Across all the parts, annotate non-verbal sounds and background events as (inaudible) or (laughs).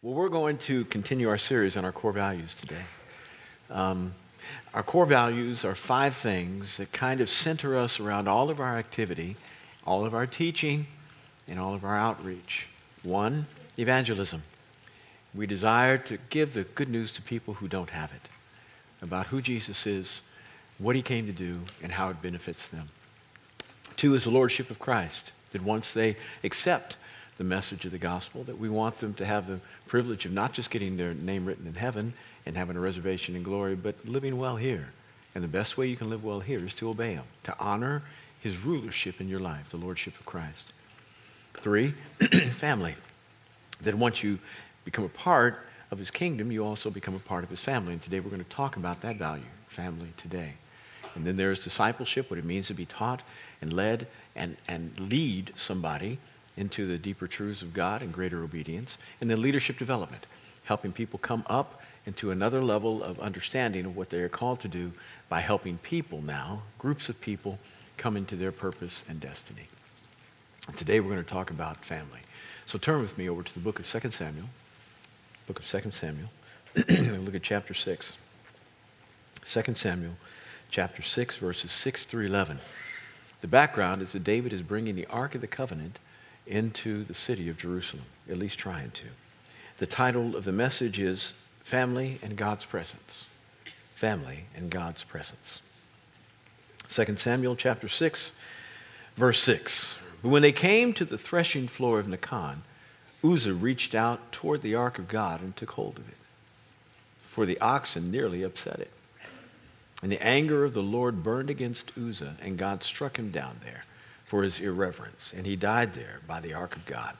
Well, we're going to continue our series on our core values today. Um, our core values are five things that kind of center us around all of our activity, all of our teaching, and all of our outreach. One, evangelism. We desire to give the good news to people who don't have it about who Jesus is, what he came to do, and how it benefits them. Two is the lordship of Christ, that once they accept the message of the gospel, that we want them to have the privilege of not just getting their name written in heaven and having a reservation in glory, but living well here. And the best way you can live well here is to obey him, to honor his rulership in your life, the lordship of Christ. Three, (clears throat) family. That once you become a part of his kingdom, you also become a part of his family. And today we're going to talk about that value, family today. And then there's discipleship, what it means to be taught and led and, and lead somebody into the deeper truths of God and greater obedience. And then leadership development, helping people come up into another level of understanding of what they are called to do by helping people now, groups of people, come into their purpose and destiny. And today we're going to talk about family. So turn with me over to the book of 2 Samuel. Book of 2 Samuel. (clears throat) look at chapter 6. 2 Samuel chapter 6, verses 6 through 11. The background is that David is bringing the Ark of the Covenant into the city of Jerusalem, at least trying to. The title of the message is Family and God's Presence. Family and God's Presence. 2 Samuel chapter 6, verse 6. But when they came to the threshing floor of Nacon, Uzzah reached out toward the ark of God and took hold of it, for the oxen nearly upset it. And the anger of the Lord burned against Uzzah, and God struck him down there for his irreverence, and he died there by the ark of God.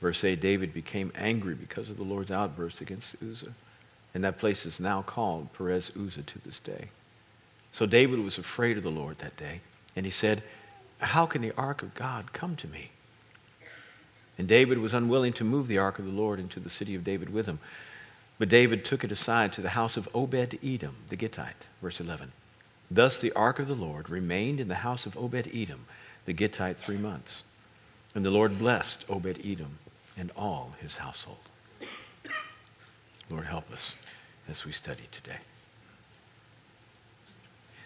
Verse 8 David became angry because of the Lord's outburst against Uzzah, and that place is now called Perez Uzzah to this day. So David was afraid of the Lord that day, and he said, How can the ark of God come to me? And David was unwilling to move the ark of the Lord into the city of David with him. But David took it aside to the house of Obed Edom, the Gittite. Verse 11. Thus the ark of the Lord remained in the house of Obed Edom, the Gittite, three months. And the Lord blessed Obed Edom and all his household. Lord, help us as we study today.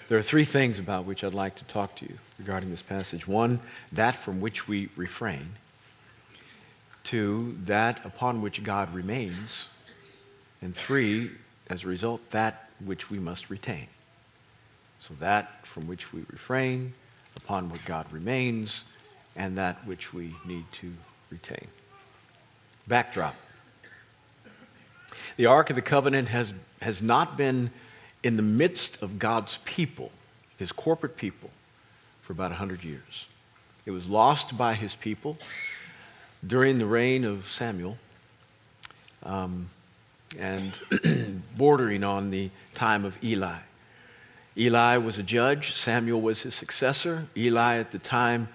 There are three things about which I'd like to talk to you regarding this passage. One, that from which we refrain. Two, that upon which God remains. And three, as a result, that which we must retain. So that from which we refrain, upon what God remains, and that which we need to retain. Backdrop. The Ark of the Covenant has, has not been in the midst of God's people, his corporate people, for about 100 years. It was lost by his people during the reign of Samuel um, and (clears throat) bordering on the time of Eli. Eli was a judge, Samuel was his successor. Eli at the time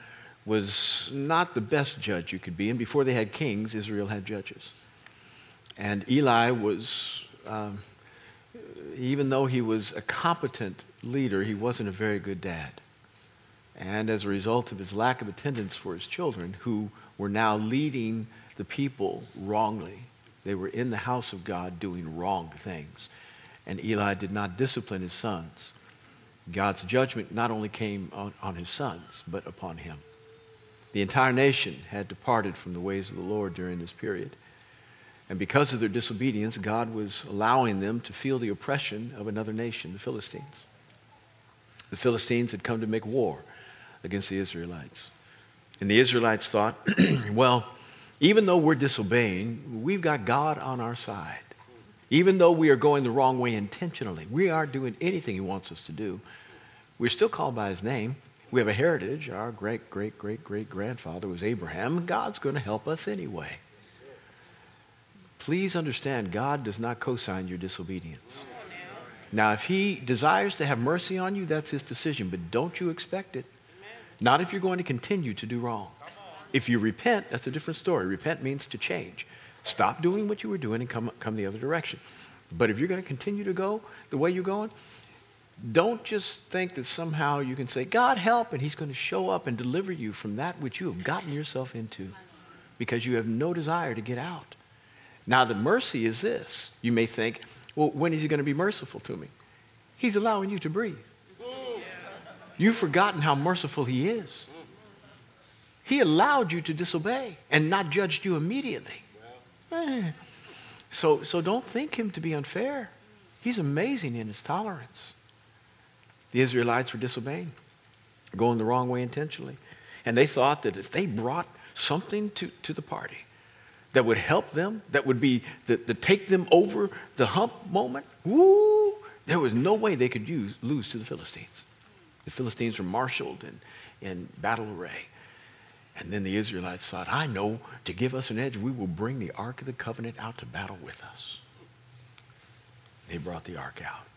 was not the best judge you could be. And before they had kings, Israel had judges. And Eli was, um, even though he was a competent leader, he wasn't a very good dad. And as a result of his lack of attendance for his children, who were now leading the people wrongly, they were in the house of God doing wrong things. And Eli did not discipline his sons. God's judgment not only came on, on his sons, but upon him. The entire nation had departed from the ways of the Lord during this period. And because of their disobedience, God was allowing them to feel the oppression of another nation, the Philistines. The Philistines had come to make war against the Israelites. And the Israelites thought, (clears throat) well, even though we're disobeying, we've got God on our side. Even though we are going the wrong way intentionally, we aren't doing anything He wants us to do. We're still called by His name. We have a heritage. Our great, great, great, great grandfather was Abraham. God's going to help us anyway. Please understand, God does not co sign your disobedience. Now, if He desires to have mercy on you, that's His decision, but don't you expect it. Not if you're going to continue to do wrong. If you repent, that's a different story. Repent means to change. Stop doing what you were doing and come, come the other direction. But if you're going to continue to go the way you're going, don't just think that somehow you can say, God help, and He's going to show up and deliver you from that which you have gotten yourself into because you have no desire to get out. Now, the mercy is this. You may think, well, when is he going to be merciful to me? He's allowing you to breathe. You've forgotten how merciful he is. He allowed you to disobey and not judged you immediately. Eh. So, so don't think him to be unfair. He's amazing in his tolerance. The Israelites were disobeying, going the wrong way intentionally. And they thought that if they brought something to, to the party that would help them, that would be the, take them over the hump moment, woo, there was no way they could use, lose to the Philistines. The Philistines were marshaled in, in battle array. And then the Israelites thought, I know to give us an edge, we will bring the Ark of the Covenant out to battle with us. They brought the Ark out.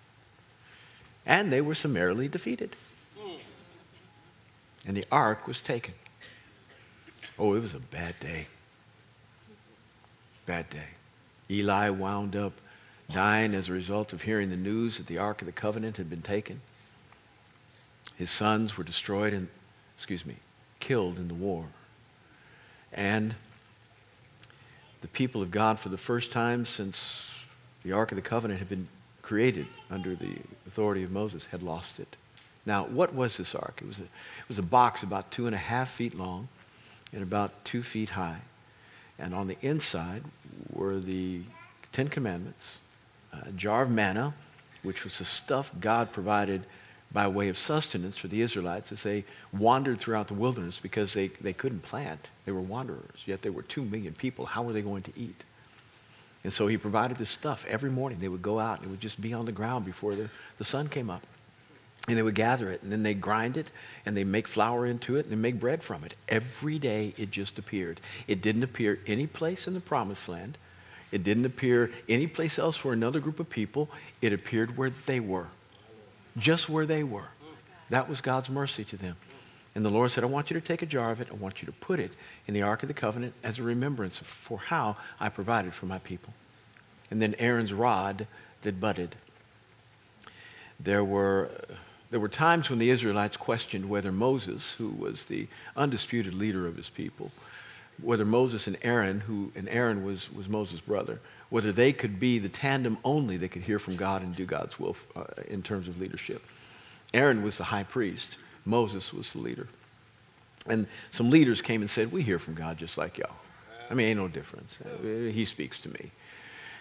And they were summarily defeated. And the Ark was taken. Oh, it was a bad day. Bad day. Eli wound up dying as a result of hearing the news that the Ark of the Covenant had been taken. His sons were destroyed and, excuse me, killed in the war. And the people of God, for the first time since the Ark of the Covenant had been created under the authority of Moses, had lost it. Now, what was this ark? It was a, it was a box about two and a half feet long and about two feet high. And on the inside were the Ten Commandments, a jar of manna, which was the stuff God provided by way of sustenance for the Israelites as they wandered throughout the wilderness because they, they couldn't plant. They were wanderers, yet there were two million people. How were they going to eat? And so he provided this stuff every morning. They would go out and it would just be on the ground before the, the sun came up. And they would gather it, and then they grind it, and they make flour into it, and they make bread from it. Every day it just appeared. It didn't appear any place in the promised land. It didn't appear any place else for another group of people. It appeared where they were, just where they were. That was God's mercy to them. And the Lord said, I want you to take a jar of it. I want you to put it in the Ark of the Covenant as a remembrance for how I provided for my people. And then Aaron's rod that budded. There were there were times when the Israelites questioned whether Moses, who was the undisputed leader of his people, whether Moses and Aaron, who and Aaron was, was Moses' brother, whether they could be the tandem only that could hear from God and do God's will uh, in terms of leadership. Aaron was the high priest. Moses was the leader. And some leaders came and said, We hear from God just like y'all. I mean, ain't no difference. He speaks to me.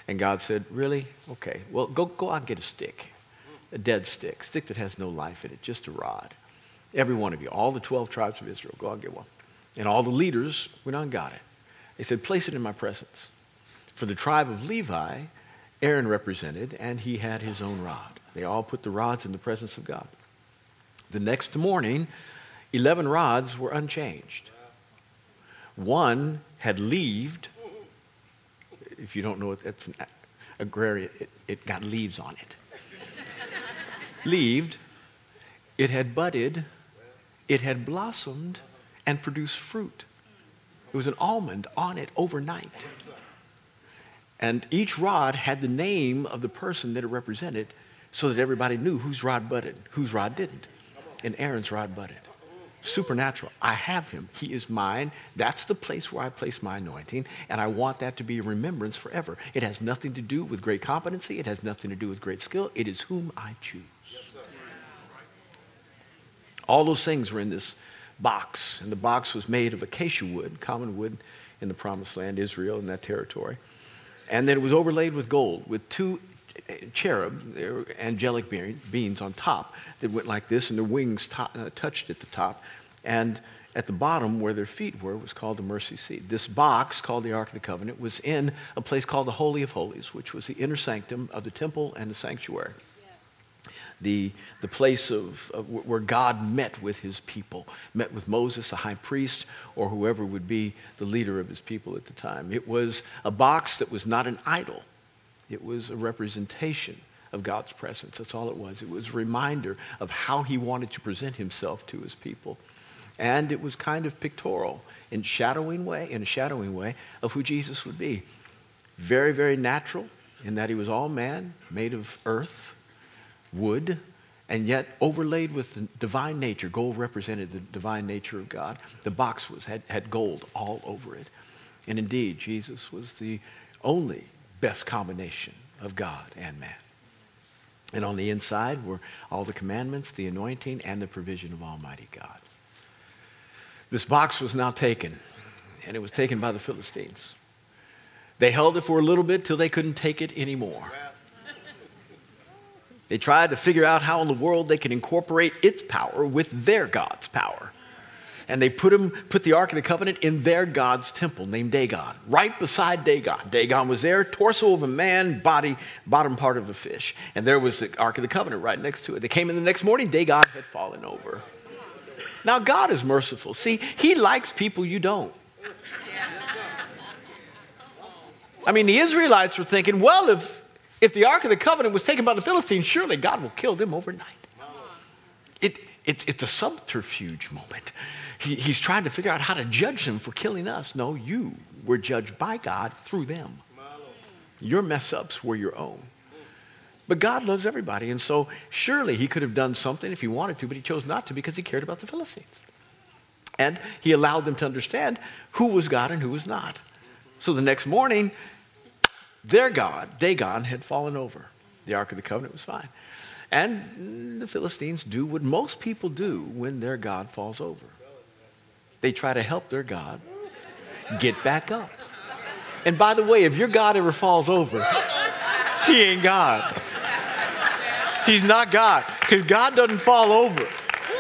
And God said, Really? Okay. Well, go, go out and get a stick a dead stick, stick that has no life in it, just a rod. Every one of you, all the 12 tribes of Israel, go out and get one. And all the leaders went on and got it. They said, Place it in my presence. For the tribe of Levi, Aaron represented, and he had his own rod. They all put the rods in the presence of God. The next morning, 11 rods were unchanged. One had leaved. If you don't know it, that's an agrarian, it, it got leaves on it leaved, it had budded, it had blossomed, and produced fruit. It was an almond on it overnight. And each rod had the name of the person that it represented so that everybody knew whose rod budded, whose rod didn't. And Aaron's rod budded supernatural. I have him. He is mine. That's the place where I place my anointing, and I want that to be a remembrance forever. It has nothing to do with great competency, it has nothing to do with great skill. It is whom I choose. All those things were in this box, and the box was made of acacia wood, common wood in the promised land, Israel, in that territory. And then it was overlaid with gold, with two cherub, angelic beings on top that went like this, and their wings to- uh, touched at the top. And at the bottom, where their feet were, was called the mercy seat. This box, called the Ark of the Covenant, was in a place called the Holy of Holies, which was the inner sanctum of the temple and the sanctuary. The, the place of, of where God met with his people, met with Moses, a high priest, or whoever would be the leader of his people at the time. It was a box that was not an idol, it was a representation of God's presence. That's all it was. It was a reminder of how he wanted to present himself to his people. And it was kind of pictorial in shadowing way, in a shadowing way of who Jesus would be. Very, very natural in that he was all man, made of earth, wood, and yet overlaid with the divine nature. Gold represented the divine nature of God. The box was had, had gold all over it. And indeed, Jesus was the only best combination of God and man. And on the inside were all the commandments, the anointing, and the provision of Almighty God. This box was now taken, and it was taken by the Philistines. They held it for a little bit till they couldn't take it anymore. They tried to figure out how in the world they could incorporate its power with their God's power. And they put, him, put the Ark of the Covenant in their God's temple named Dagon, right beside Dagon. Dagon was there, torso of a man, body, bottom part of a fish. And there was the Ark of the Covenant right next to it. They came in the next morning, Dagon had fallen over. Now, God is merciful. See, He likes people you don't. I mean, the Israelites were thinking, well, if if the Ark of the Covenant was taken by the Philistines, surely God will kill them overnight. It, it, it's a subterfuge moment. He, he's trying to figure out how to judge them for killing us. No, you were judged by God through them. Your mess ups were your own. But God loves everybody. And so surely he could have done something if he wanted to, but he chose not to because he cared about the Philistines. And he allowed them to understand who was God and who was not. So the next morning, their God, Dagon, had fallen over. The Ark of the Covenant was fine. And the Philistines do what most people do when their God falls over they try to help their God get back up. And by the way, if your God ever falls over, he ain't God. He's not God because God doesn't fall over.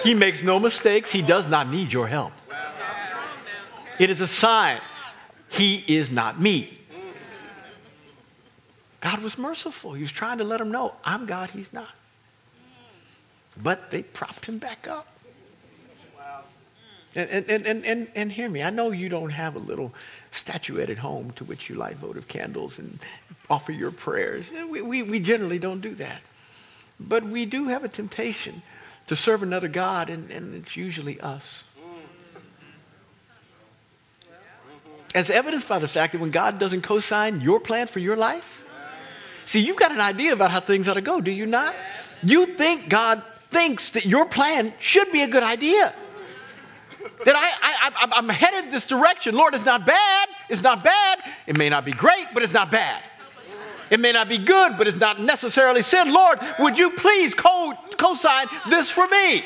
He makes no mistakes. He does not need your help. It is a sign he is not me. God was merciful. He was trying to let him know, I'm God, he's not. But they propped him back up. And, and, and, and, and hear me, I know you don't have a little statuette at home to which you light votive candles and offer your prayers. We, we, we generally don't do that. But we do have a temptation to serve another God, and, and it's usually us. As evidenced by the fact that when God doesn't co sign your plan for your life, See, you've got an idea about how things ought to go, do you not? You think God thinks that your plan should be a good idea. That I, I, I'm headed this direction. Lord, it's not bad. It's not bad. It may not be great, but it's not bad. It may not be good, but it's not necessarily sin. Lord, would you please co sign this for me?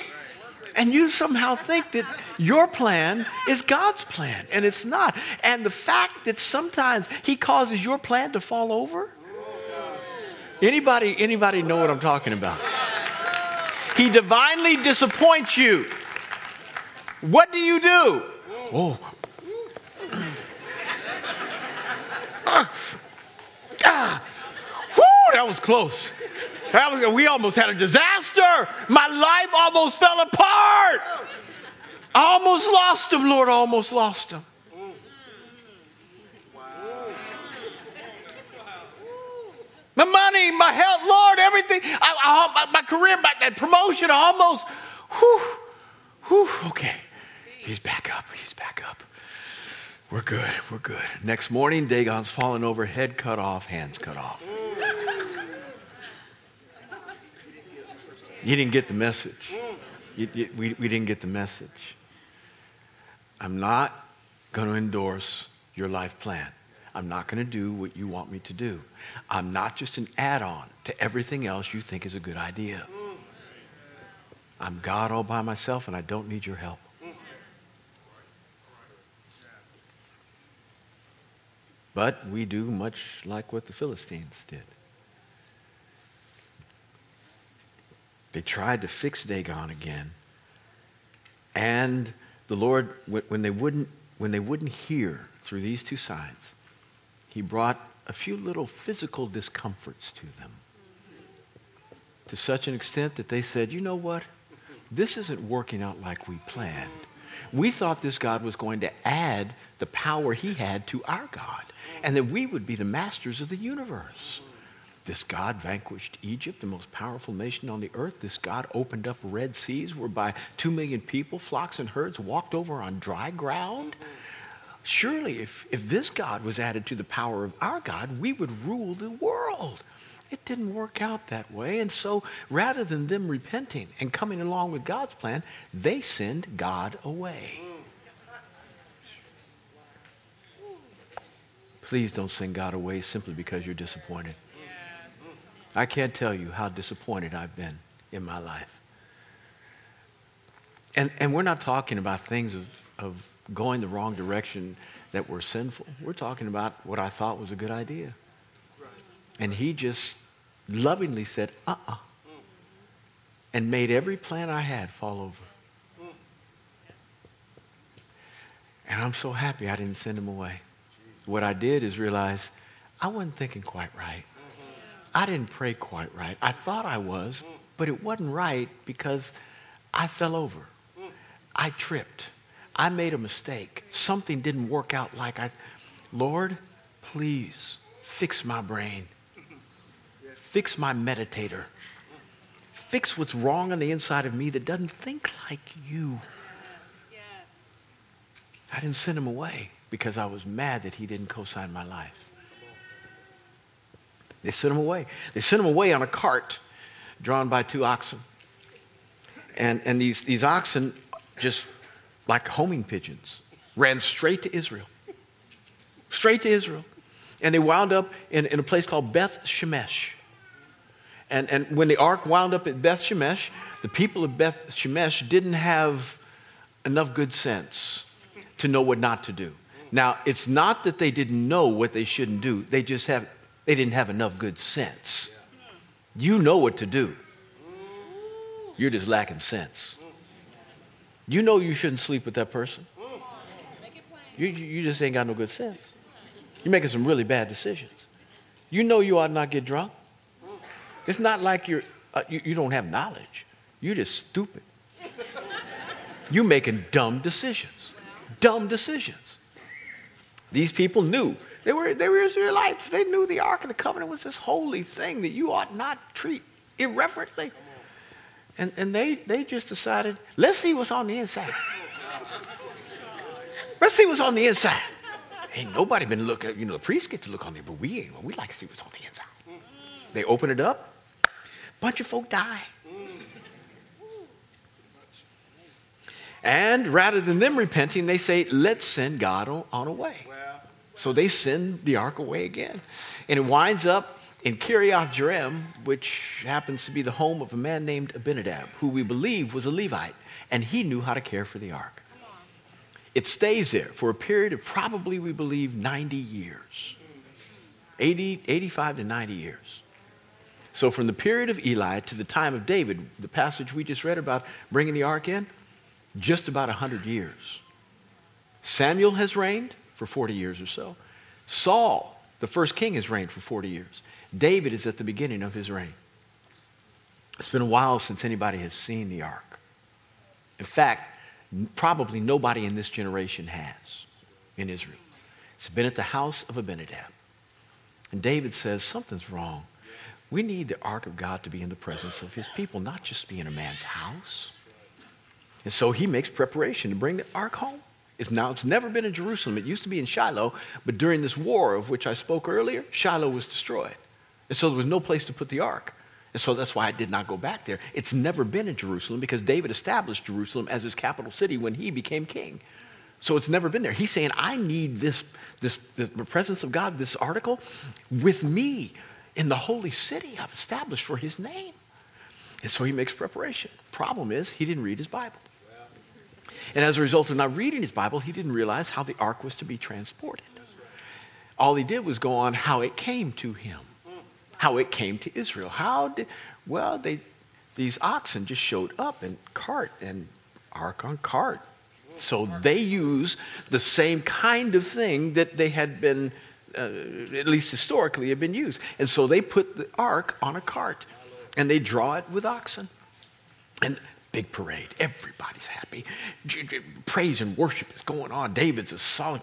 And you somehow think that your plan is God's plan, and it's not. And the fact that sometimes He causes your plan to fall over Anybody, anybody know what I'm talking about? He divinely disappoints you. What do you do? Oh. Ah. Whew, that was close. That was, we almost had a disaster. My life almost fell apart. I almost lost him, Lord. I almost lost him. My money, my health, Lord, everything, I, I, my, my, career, my promotion, almost, whew, whew, okay. He's back up, he's back up. We're good, we're good. Next morning, Dagon's fallen over, head cut off, hands cut off. You didn't get the message. You, you, we, we didn't get the message. I'm not going to endorse your life plan. I'm not going to do what you want me to do. I'm not just an add on to everything else you think is a good idea. I'm God all by myself and I don't need your help. But we do much like what the Philistines did. They tried to fix Dagon again. And the Lord, when they wouldn't, when they wouldn't hear through these two signs, he brought a few little physical discomforts to them. To such an extent that they said, you know what? This isn't working out like we planned. We thought this God was going to add the power he had to our God, and that we would be the masters of the universe. This God vanquished Egypt, the most powerful nation on the earth. This God opened up Red Seas whereby two million people, flocks and herds, walked over on dry ground surely if, if this God was added to the power of our God, we would rule the world. It didn't work out that way. And so rather than them repenting and coming along with God's plan, they send God away. Please don't send God away simply because you're disappointed. I can't tell you how disappointed I've been in my life. And, and we're not talking about things of, of going the wrong direction that were sinful. We're talking about what I thought was a good idea. And he just lovingly said, uh uh-uh, uh, and made every plan I had fall over. And I'm so happy I didn't send him away. What I did is realize I wasn't thinking quite right. I didn't pray quite right. I thought I was, but it wasn't right because I fell over. I tripped. I made a mistake. Something didn't work out like I. Lord, please fix my brain. Fix my meditator. Fix what's wrong on the inside of me that doesn't think like you. I didn't send him away because I was mad that he didn't co sign my life. They sent him away. They sent him away on a cart drawn by two oxen. And, and these, these oxen, just like homing pigeons, ran straight to Israel. Straight to Israel. And they wound up in, in a place called Beth Shemesh. And, and when the ark wound up at Beth Shemesh, the people of Beth Shemesh didn't have enough good sense to know what not to do. Now, it's not that they didn't know what they shouldn't do, they just have, they didn't have enough good sense. You know what to do, you're just lacking sense. You know you shouldn't sleep with that person. You, you just ain't got no good sense. You're making some really bad decisions. You know you ought not get drunk. It's not like you're, uh, you, you don't have knowledge. You're just stupid. You're making dumb decisions. Dumb decisions. These people knew. They were, they were Israelites. They knew the Ark of the Covenant was this holy thing that you ought not treat irreverently. And, and they, they just decided, let's see what's on the inside. Let's see what's on the inside. Ain't nobody been looking, you know, the priests get to look on there, but we ain't. We like to see what's on the inside. They open it up, bunch of folk die. And rather than them repenting, they say, let's send God on, on away. So they send the ark away again. And it winds up in Kiriath Jearim, which happens to be the home of a man named Abinadab, who we believe was a Levite, and he knew how to care for the ark. It stays there for a period of probably, we believe, 90 years 80, 85 to 90 years. So, from the period of Eli to the time of David, the passage we just read about bringing the ark in, just about 100 years. Samuel has reigned for 40 years or so. Saul, the first king, has reigned for 40 years. David is at the beginning of his reign. It's been a while since anybody has seen the ark. In fact, probably nobody in this generation has in Israel. It's been at the house of Abinadab. And David says, Something's wrong. We need the ark of God to be in the presence of his people, not just be in a man's house. And so he makes preparation to bring the ark home. It's now it's never been in Jerusalem. It used to be in Shiloh, but during this war of which I spoke earlier, Shiloh was destroyed. And so there was no place to put the ark. And so that's why I did not go back there. It's never been in Jerusalem because David established Jerusalem as his capital city when he became king. So it's never been there. He's saying, I need this, this, this the presence of God, this article, with me in the holy city I've established for his name. And so he makes preparation. Problem is, he didn't read his Bible. And as a result of not reading his Bible, he didn't realize how the ark was to be transported. All he did was go on how it came to him how it came to Israel. How did, well, they, these oxen just showed up in cart and ark on cart. So they use the same kind of thing that they had been, uh, at least historically, had been used. And so they put the ark on a cart and they draw it with oxen. And big parade. Everybody's happy. Praise and worship is going on. David's a, song,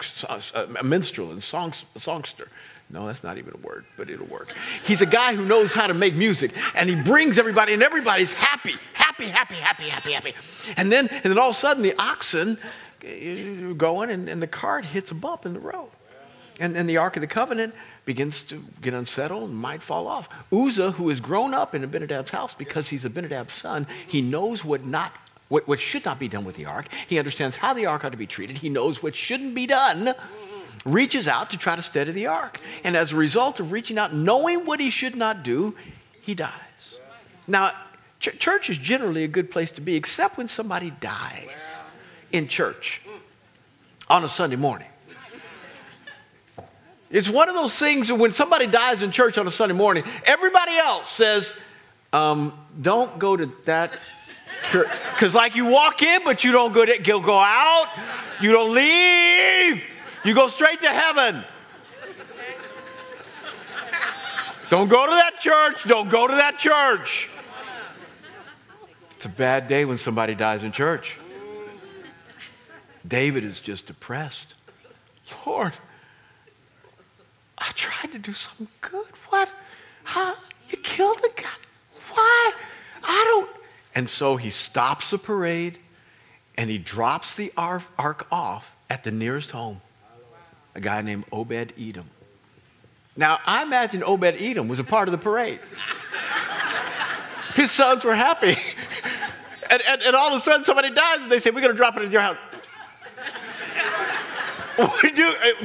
a minstrel and song, songster. No, that's not even a word, but it'll work. He's a guy who knows how to make music, and he brings everybody, and everybody's happy, happy, happy, happy, happy, happy. And then, and then all of a sudden, the oxen going, and, and the cart hits a bump in the road. And, and the Ark of the Covenant begins to get unsettled and might fall off. Uzzah, who has grown up in Abinadab's house because he's Abinadab's son, he knows what not what, what should not be done with the ark. He understands how the ark ought to be treated. He knows what shouldn't be done. Reaches out to try to steady the ark. And as a result of reaching out, knowing what he should not do, he dies. Now, ch- church is generally a good place to be, except when somebody dies in church on a Sunday morning. It's one of those things that when somebody dies in church on a Sunday morning, everybody else says, um, don't go to that church. Because, like, you walk in, but you don't go, to, go out, you don't leave, you go straight to heaven. Don't go to that church, don't go to that church. It's a bad day when somebody dies in church. David is just depressed. Lord, I tried to do something good. What? How? You killed the guy. Why? I don't. And so he stops the parade and he drops the ark off at the nearest home, a guy named Obed Edom. Now, I imagine Obed Edom was a part of the parade. His sons were happy. (laughs) And, and, and, all of a sudden, somebody dies, and they say, We're going to drop it in your house. (laughs) Uh,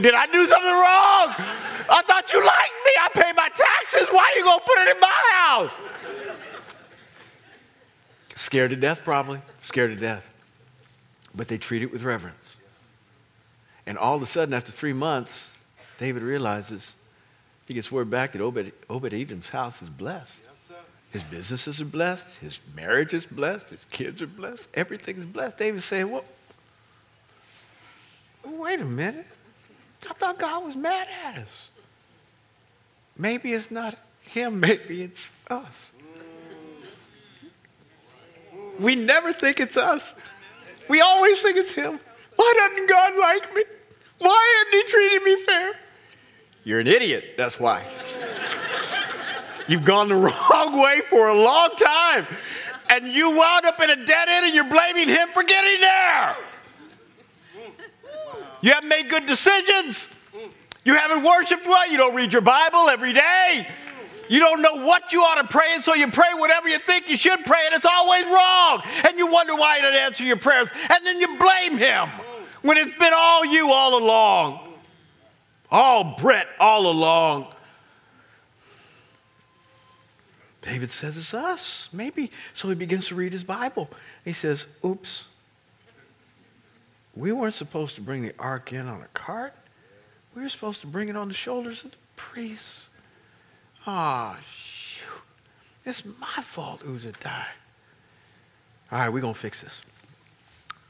did I do something wrong? I thought you liked me. I pay my taxes. Why are you going to put it in my house? Scared to death, probably. Scared to death. But they treat it with reverence. And all of a sudden, after three months, David realizes he gets word back that Obed, Obed Edom's house is blessed. Yes, his businesses are blessed. His marriage is blessed. His kids are blessed. Everything is blessed. David's saying, well, wait a minute. I thought God was mad at us. Maybe it's not him, maybe it's us. We never think it's us. We always think it's him. Why doesn't God like me? Why isn't he treating me fair? You're an idiot, that's why. You've gone the (laughs) wrong way for a long time. And you wound up in a dead end and you're blaming him for getting there. You haven't made good decisions. You haven't worshiped well. You don't read your Bible every day. You don't know what you ought to pray, and so you pray whatever you think you should pray, and it's always wrong. And you wonder why he didn't answer your prayers. And then you blame him when it's been all you all along. All Brett all along. David says it's us. Maybe. So he begins to read his Bible. He says, Oops. We weren't supposed to bring the ark in on a cart. We were supposed to bring it on the shoulders of the priests. Ah, oh, shoot. It's my fault Uzzah died. All right, we're going to fix this.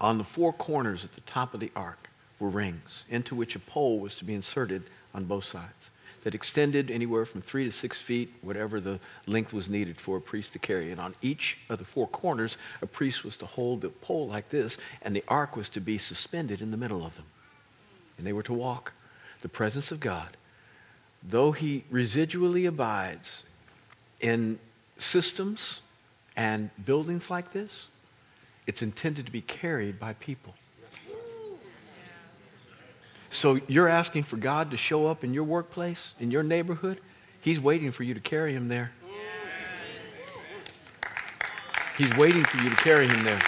On the four corners at the top of the ark were rings into which a pole was to be inserted on both sides that extended anywhere from three to six feet, whatever the length was needed for a priest to carry. And on each of the four corners, a priest was to hold the pole like this, and the ark was to be suspended in the middle of them. And they were to walk the presence of God, though he residually abides in systems and buildings like this, it's intended to be carried by people. So you're asking for God to show up in your workplace, in your neighborhood. He's waiting for you to carry him there. He's waiting for you to carry him there.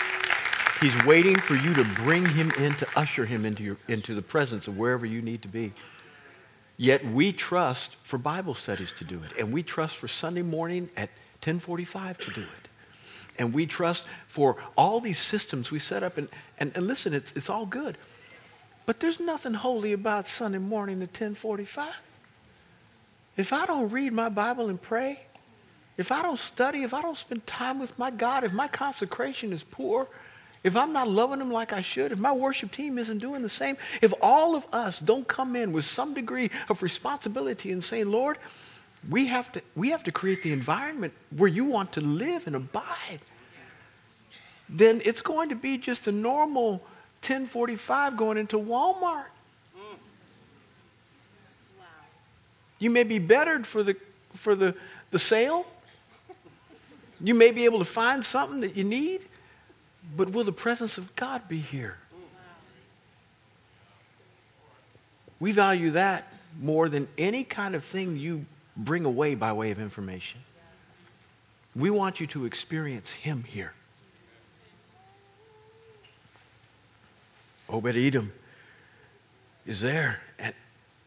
He's waiting for you to bring him in, to usher him into, your, into the presence of wherever you need to be. Yet we trust for Bible studies to do it. And we trust for Sunday morning at 1045 to do it. And we trust for all these systems we set up. And, and, and listen, it's, it's all good. But there's nothing holy about Sunday morning at 1045. If I don't read my Bible and pray, if I don't study, if I don't spend time with my God, if my consecration is poor, if I'm not loving Him like I should, if my worship team isn't doing the same, if all of us don't come in with some degree of responsibility and say, Lord, we have to, we have to create the environment where you want to live and abide, then it's going to be just a normal 1045 going into Walmart. You may be bettered for the, for the, the sale. You may be able to find something that you need. But will the presence of God be here? We value that more than any kind of thing you bring away by way of information. We want you to experience Him here. Obed Edom is there. And,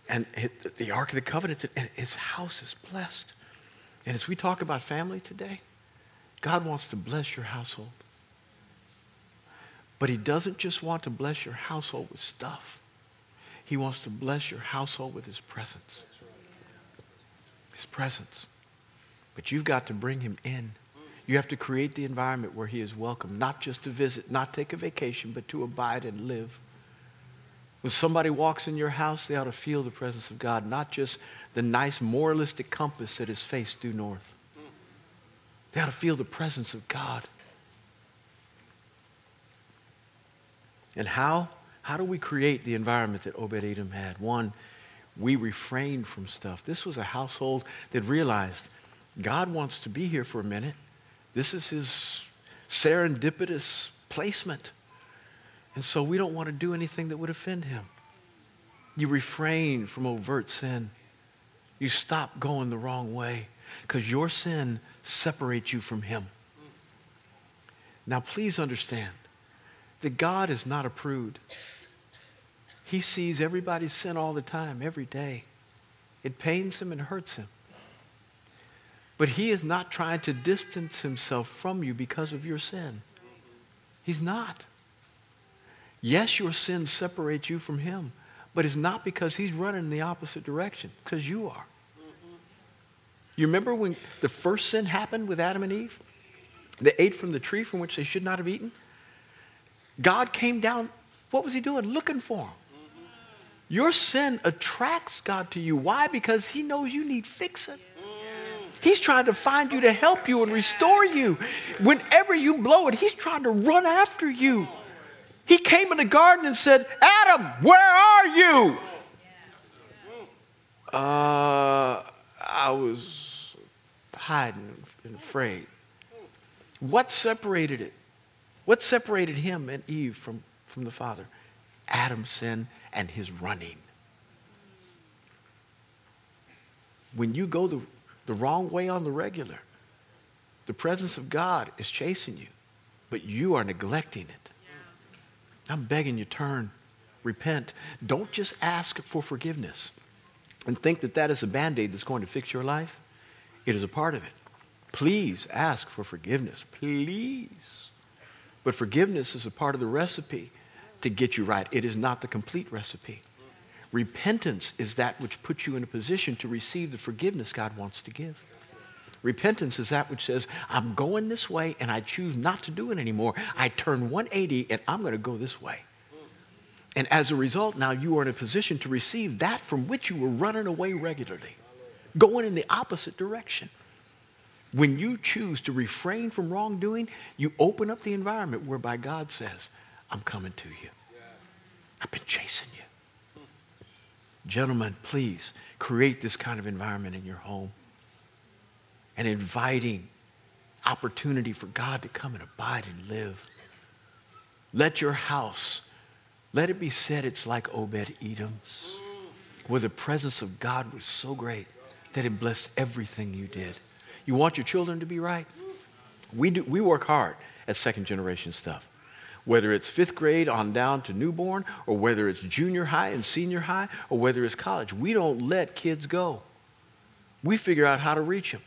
and the Ark of the Covenant, and his house is blessed. And as we talk about family today, God wants to bless your household. But he doesn't just want to bless your household with stuff. He wants to bless your household with his presence. His presence. But you've got to bring him in. You have to create the environment where he is welcome, not just to visit, not take a vacation, but to abide and live. When somebody walks in your house, they ought to feel the presence of God, not just the nice moralistic compass that is faced due north. They ought to feel the presence of God. And how? How do we create the environment that Obed Edom had? One, we refrained from stuff. This was a household that realized God wants to be here for a minute. This is his serendipitous placement. And so we don't want to do anything that would offend him. You refrain from overt sin. You stop going the wrong way because your sin separates you from him. Now, please understand that God is not a prude. He sees everybody's sin all the time, every day. It pains him and hurts him. But he is not trying to distance himself from you because of your sin. He's not. Yes, your sin separates you from him, but it's not because he's running in the opposite direction, because you are. You remember when the first sin happened with Adam and Eve? They ate from the tree from which they should not have eaten. God came down. What was he doing? Looking for them. Your sin attracts God to you. Why? Because he knows you need fixing. He's trying to find you to help you and restore you. Whenever you blow it, he's trying to run after you. He came in the garden and said, Adam, where are you? Uh, I was hiding and afraid. What separated it? What separated him and Eve from, from the Father? Adam's sin and his running. When you go the, the wrong way on the regular, the presence of God is chasing you, but you are neglecting it. I'm begging you, turn, repent. Don't just ask for forgiveness and think that that is a band aid that's going to fix your life. It is a part of it. Please ask for forgiveness. Please. But forgiveness is a part of the recipe to get you right. It is not the complete recipe. Repentance is that which puts you in a position to receive the forgiveness God wants to give. Repentance is that which says, I'm going this way and I choose not to do it anymore. I turn 180 and I'm going to go this way. And as a result, now you are in a position to receive that from which you were running away regularly, going in the opposite direction. When you choose to refrain from wrongdoing, you open up the environment whereby God says, I'm coming to you. I've been chasing you. Gentlemen, please create this kind of environment in your home an inviting opportunity for God to come and abide and live. Let your house, let it be said it's like Obed Edom's, where the presence of God was so great that it blessed everything you did. You want your children to be right? We, do, we work hard at second generation stuff. Whether it's fifth grade on down to newborn, or whether it's junior high and senior high, or whether it's college, we don't let kids go. We figure out how to reach them.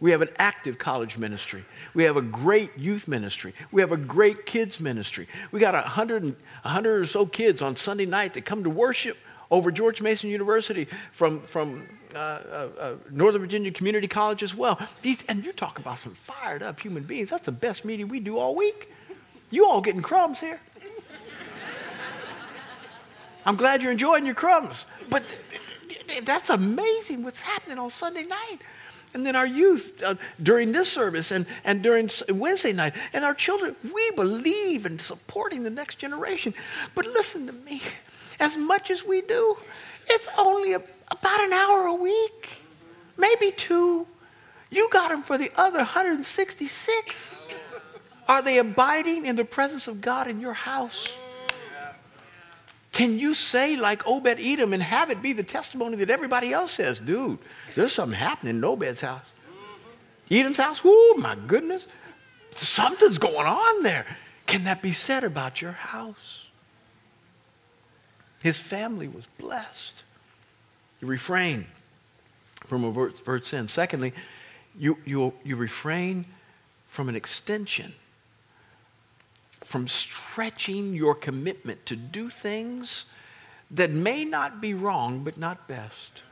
We have an active college ministry. We have a great youth ministry. We have a great kids ministry. We got a hundred, a hundred or so kids on Sunday night that come to worship over George Mason University from, from uh, uh, uh, Northern Virginia Community College as well. These, and you talk about some fired up human beings. That's the best meeting we do all week. You all getting crumbs here. I'm glad you're enjoying your crumbs. But that's amazing what's happening on Sunday night and then our youth uh, during this service and, and during Wednesday night, and our children. We believe in supporting the next generation. But listen to me, as much as we do, it's only a, about an hour a week, maybe two. You got them for the other 166. Are they abiding in the presence of God in your house? Can you say, like Obed Edom, and have it be the testimony that everybody else says, dude, there's something happening in Obed's house? Edom's house? Oh, my goodness. Something's going on there. Can that be said about your house? His family was blessed. You refrain from overt sin. Secondly, you, you, you refrain from an extension, from stretching your commitment to do things that may not be wrong, but not best.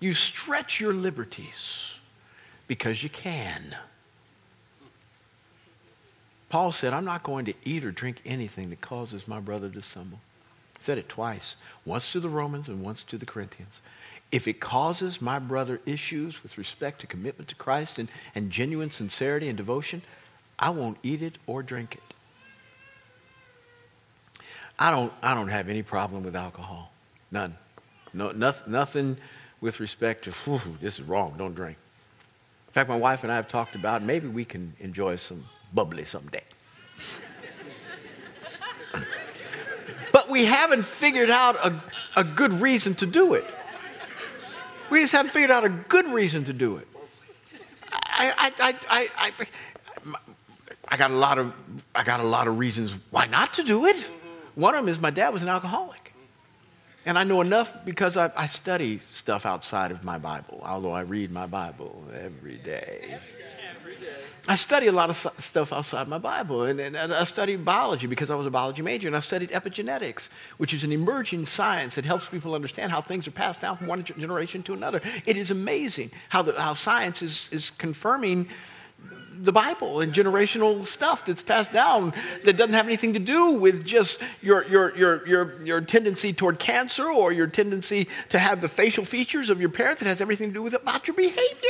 You stretch your liberties because you can. Paul said, I'm not going to eat or drink anything that causes my brother to stumble. He said it twice, once to the Romans and once to the Corinthians. If it causes my brother issues with respect to commitment to Christ and, and genuine sincerity and devotion, I won't eat it or drink it. I don't, I don't have any problem with alcohol. None. No, nothing, nothing with respect to, this is wrong, don't drink. In fact, my wife and I have talked about maybe we can enjoy some bubbly someday. (laughs) but we haven't figured out a, a good reason to do it. We just haven't figured out a good reason to do it. I, I, I, I, I, got a lot of, I got a lot of reasons why not to do it. One of them is my dad was an alcoholic. And I know enough because I, I study stuff outside of my Bible, although I read my Bible every day. I study a lot of stuff outside my Bible. And, and, I studied biology because I was a biology major. And I studied epigenetics, which is an emerging science that helps people understand how things are passed down from one generation to another. It is amazing how, the, how science is, is confirming the Bible and generational stuff that's passed down that doesn't have anything to do with just your, your, your, your, your tendency toward cancer or your tendency to have the facial features of your parents. It has everything to do with about your behavior.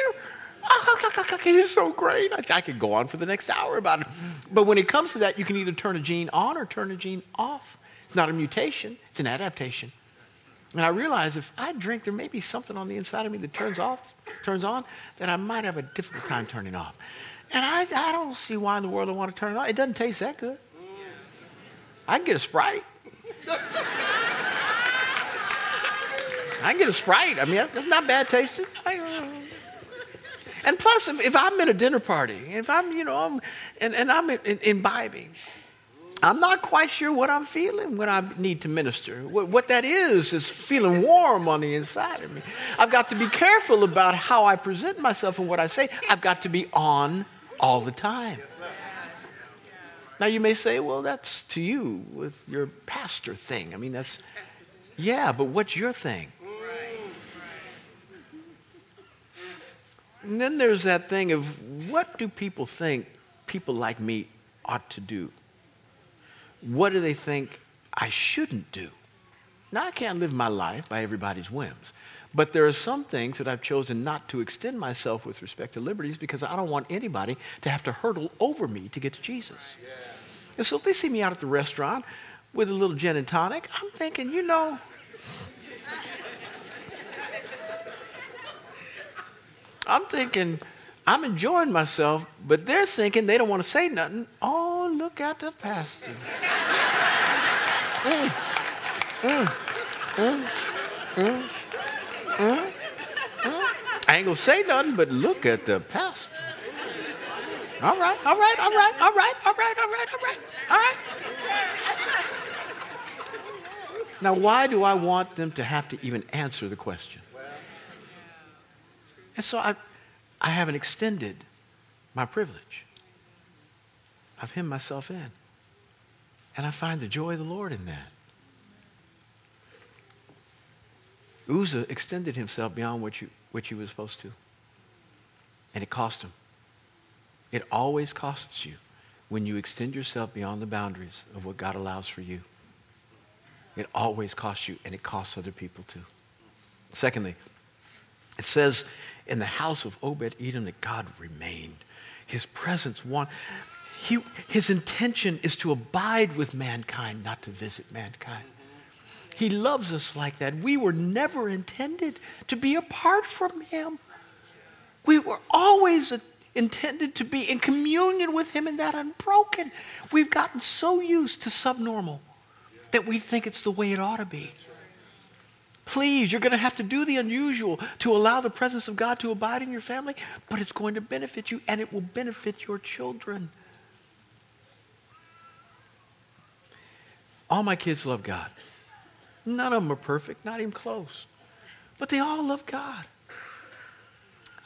(laughs) It's so great. I could go on for the next hour about it. But when it comes to that, you can either turn a gene on or turn a gene off. It's not a mutation, it's an adaptation. And I realize if I drink, there may be something on the inside of me that turns off, turns on, that I might have a difficult time turning off. And I, I don't see why in the world I want to turn it on. It doesn't taste that good. I can get a Sprite. I can get a Sprite. I mean, that's, that's not bad tasting. And plus, if, if, I'm in a dinner party, if I'm, you know, I'm, and, and I'm in, in, imbibing, I'm not quite sure what I'm feeling when I need to minister. What, what, that is, is feeling warm on the inside of me. I've got to be careful about how I present myself and what I say. I've got to be on all the time. Now, you may say, well, that's to you with your pastor thing. I mean, that's, yeah, but what's your thing? And then there's that thing of what do people think people like me ought to do? What do they think I shouldn't do? Now, I can't live my life by everybody's whims. But there are some things that I've chosen not to extend myself with respect to liberties because I don't want anybody to have to hurdle over me to get to Jesus. And so if they see me out at the restaurant with a little gin and tonic, I'm thinking, you know, I'm thinking, I'm enjoying myself, but they're thinking they don't want to say nothing. Oh, look at the pastor. (laughs) mm, mm, mm, I ain't gonna say nothing, but look at the pastor. All right, all right, all right, all right, all right, all right, all right, all right. Now, why do I want them to have to even answer the question? And so I, I haven't extended my privilege. I've hemmed myself in. And I find the joy of the Lord in that. Uzzah extended himself beyond what, you, what he was supposed to. And it cost him. It always costs you when you extend yourself beyond the boundaries of what God allows for you. It always costs you, and it costs other people too. Secondly, it says in the house of Obed Edom that God remained. His presence one he, his intention is to abide with mankind, not to visit mankind. He loves us like that. We were never intended to be apart from him. We were always intended to be in communion with him and that unbroken. We've gotten so used to subnormal that we think it's the way it ought to be. Please, you're going to have to do the unusual to allow the presence of God to abide in your family, but it's going to benefit you and it will benefit your children. All my kids love God. None of them are perfect, not even close. but they all love God.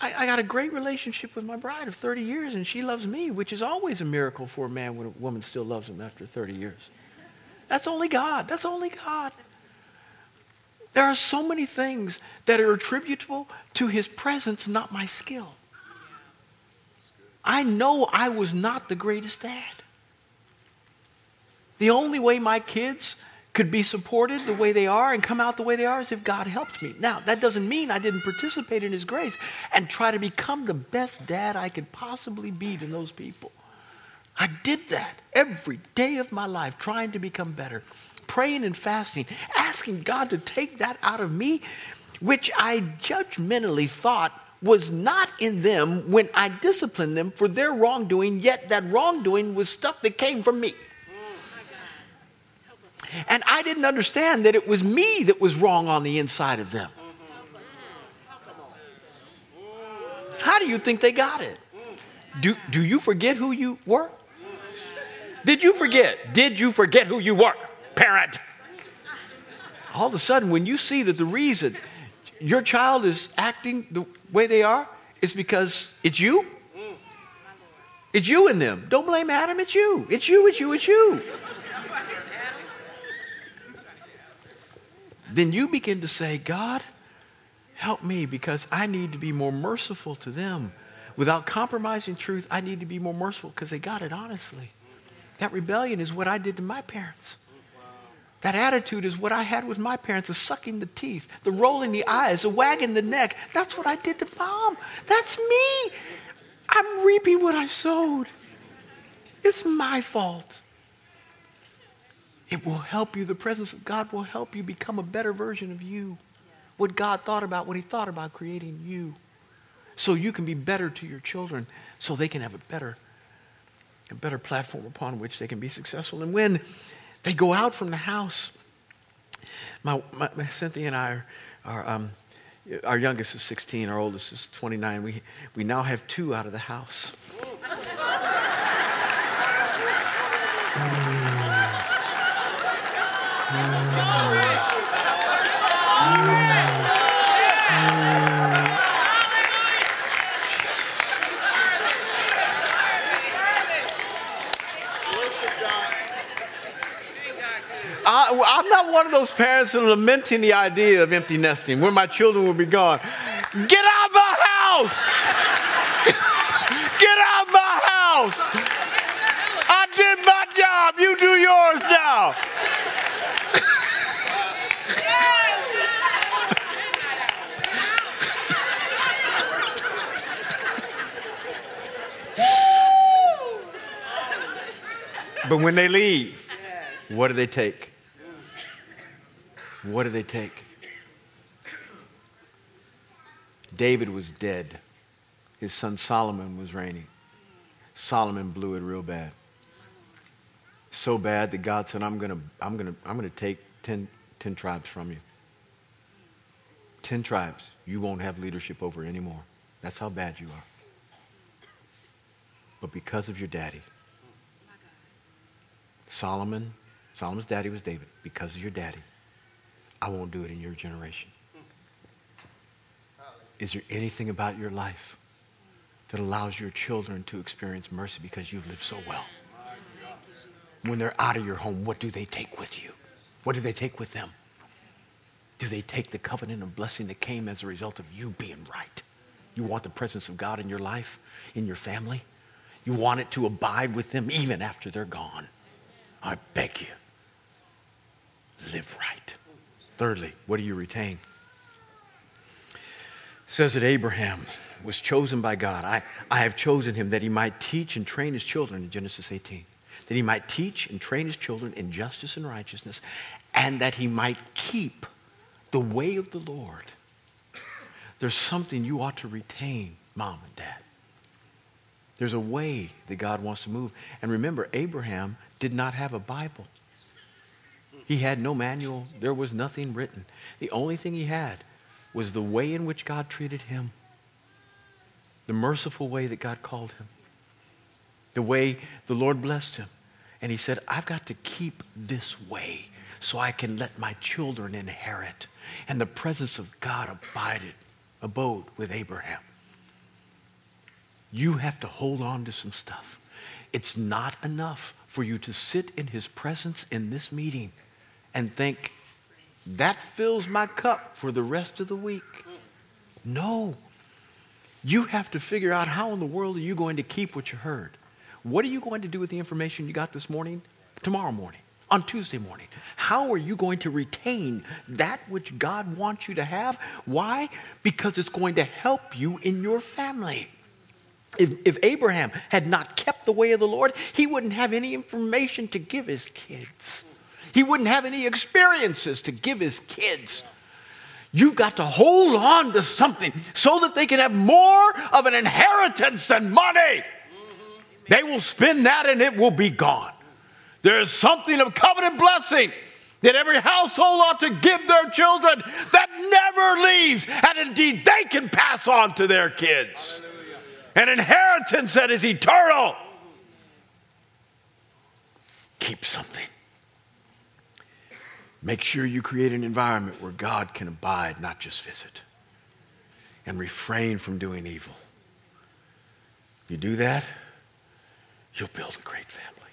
I, I, got a great relationship with my bride of 30 years, and she loves me, which is always a miracle for a man when a woman still loves him after 30 years. That's only God. That's only God. There are so many things that are attributable to his presence, not my skill. I know I was not the greatest dad. The only way my kids could be supported the way they are and come out the way they are is if God helps me. Now, that doesn't mean I didn't participate in His grace and try to become the best dad I could possibly be to those people. I did that every day of my life, trying to become better, praying and fasting, asking God to take that out of me, which I judgmentally thought was not in them when I disciplined them for their wrongdoing, yet that wrongdoing was stuff that came from me. And I didn't understand that it was me that was wrong on the inside of them. How do you think they got it? Do, do you forget who you were? Did you forget? Did you forget who you were, parent? All of a sudden, when you see that the reason your child is acting the way they are is because it's you, it's you and them. Don't blame Adam, it's you. It's you, it's you, it's you. Then you begin to say, God, help me because I need to be more merciful to them. Without compromising truth, I need to be more merciful because they got it honestly. That rebellion is what I did to my parents. That attitude is what I had with my parents, the sucking the teeth, the rolling the eyes, the wagging the neck. That's what I did to mom. That's me. I'm reaping what I sowed. It's my fault. It will help you. The presence of God will help you become a better version of you. What God thought about when He thought about creating you. So you can be better to your children, so they can have a better, a better platform upon which they can be successful. And when they go out from the house, my, my, my Cynthia and I are, are um, our youngest is 16, our oldest is 29. We, we now have two out of the house. (laughs) I, am not one of those parents lamenting the idea of empty nesting, where my children will be gone. Get out of my house! Get out of my house! I did my job. You do yours now. But when they leave, what do they take? What do they take? David was dead. His son Solomon was reigning. Solomon blew it real bad. So bad that God said, I'm going to I'm gonna, I'm gonna take ten tribes from you. Ten tribes you won't have leadership over anymore. That's how bad you are. But because of your daddy, Solomon, Solomon's daddy was David. Because of your daddy, I won't do it in your generation. Is there anything about your life that allows your children to experience mercy because you've lived so well? When they're out of your home, what do they take with you? What do they take with them? Do they take the covenant of blessing that came as a result of you being right? You want the presence of God in your life, in your family? You want it to abide with them even after they're gone. I beg you, live right. Thirdly, what do you retain? It says that Abraham was chosen by God. I, I have chosen him that he might teach and train his children in Genesis 18. That he might teach and train his children in justice and righteousness, and that he might keep the way of the Lord. There's something you ought to retain, mom and dad. There's a way that God wants to move. And remember, Abraham did not have a Bible. He had no manual. There was nothing written. The only thing he had was the way in which God treated him, the merciful way that God called him, the way the Lord blessed him. And he said, I've got to keep this way so I can let my children inherit. And the presence of God abided, abode with Abraham. You have to hold on to some stuff. It's not enough for you to sit in his presence in this meeting and think, that fills my cup for the rest of the week. No. You have to figure out how in the world are you going to keep what you heard. What are you going to do with the information you got this morning, tomorrow morning, on Tuesday morning? How are you going to retain that which God wants you to have? Why? Because it's going to help you in your family. If, if Abraham had not kept the way of the Lord, he wouldn't have any information to give his kids. He wouldn't have any experiences to give his kids. You've got to hold on to something so that they can have more of an inheritance than money. They will spend that and it will be gone. There is something of covenant blessing that every household ought to give their children that never leaves, and indeed they can pass on to their kids. An inheritance that is eternal. Keep something. Make sure you create an environment where God can abide, not just visit, and refrain from doing evil. You do that, you'll build a great family.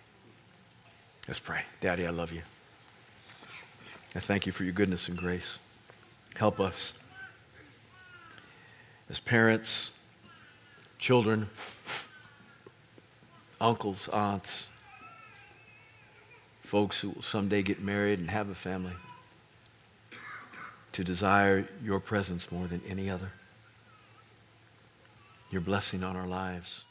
Let's pray. Daddy, I love you. I thank you for your goodness and grace. Help us as parents, children, uncles, aunts, folks who will someday get married and have a family, to desire your presence more than any other. Your blessing on our lives.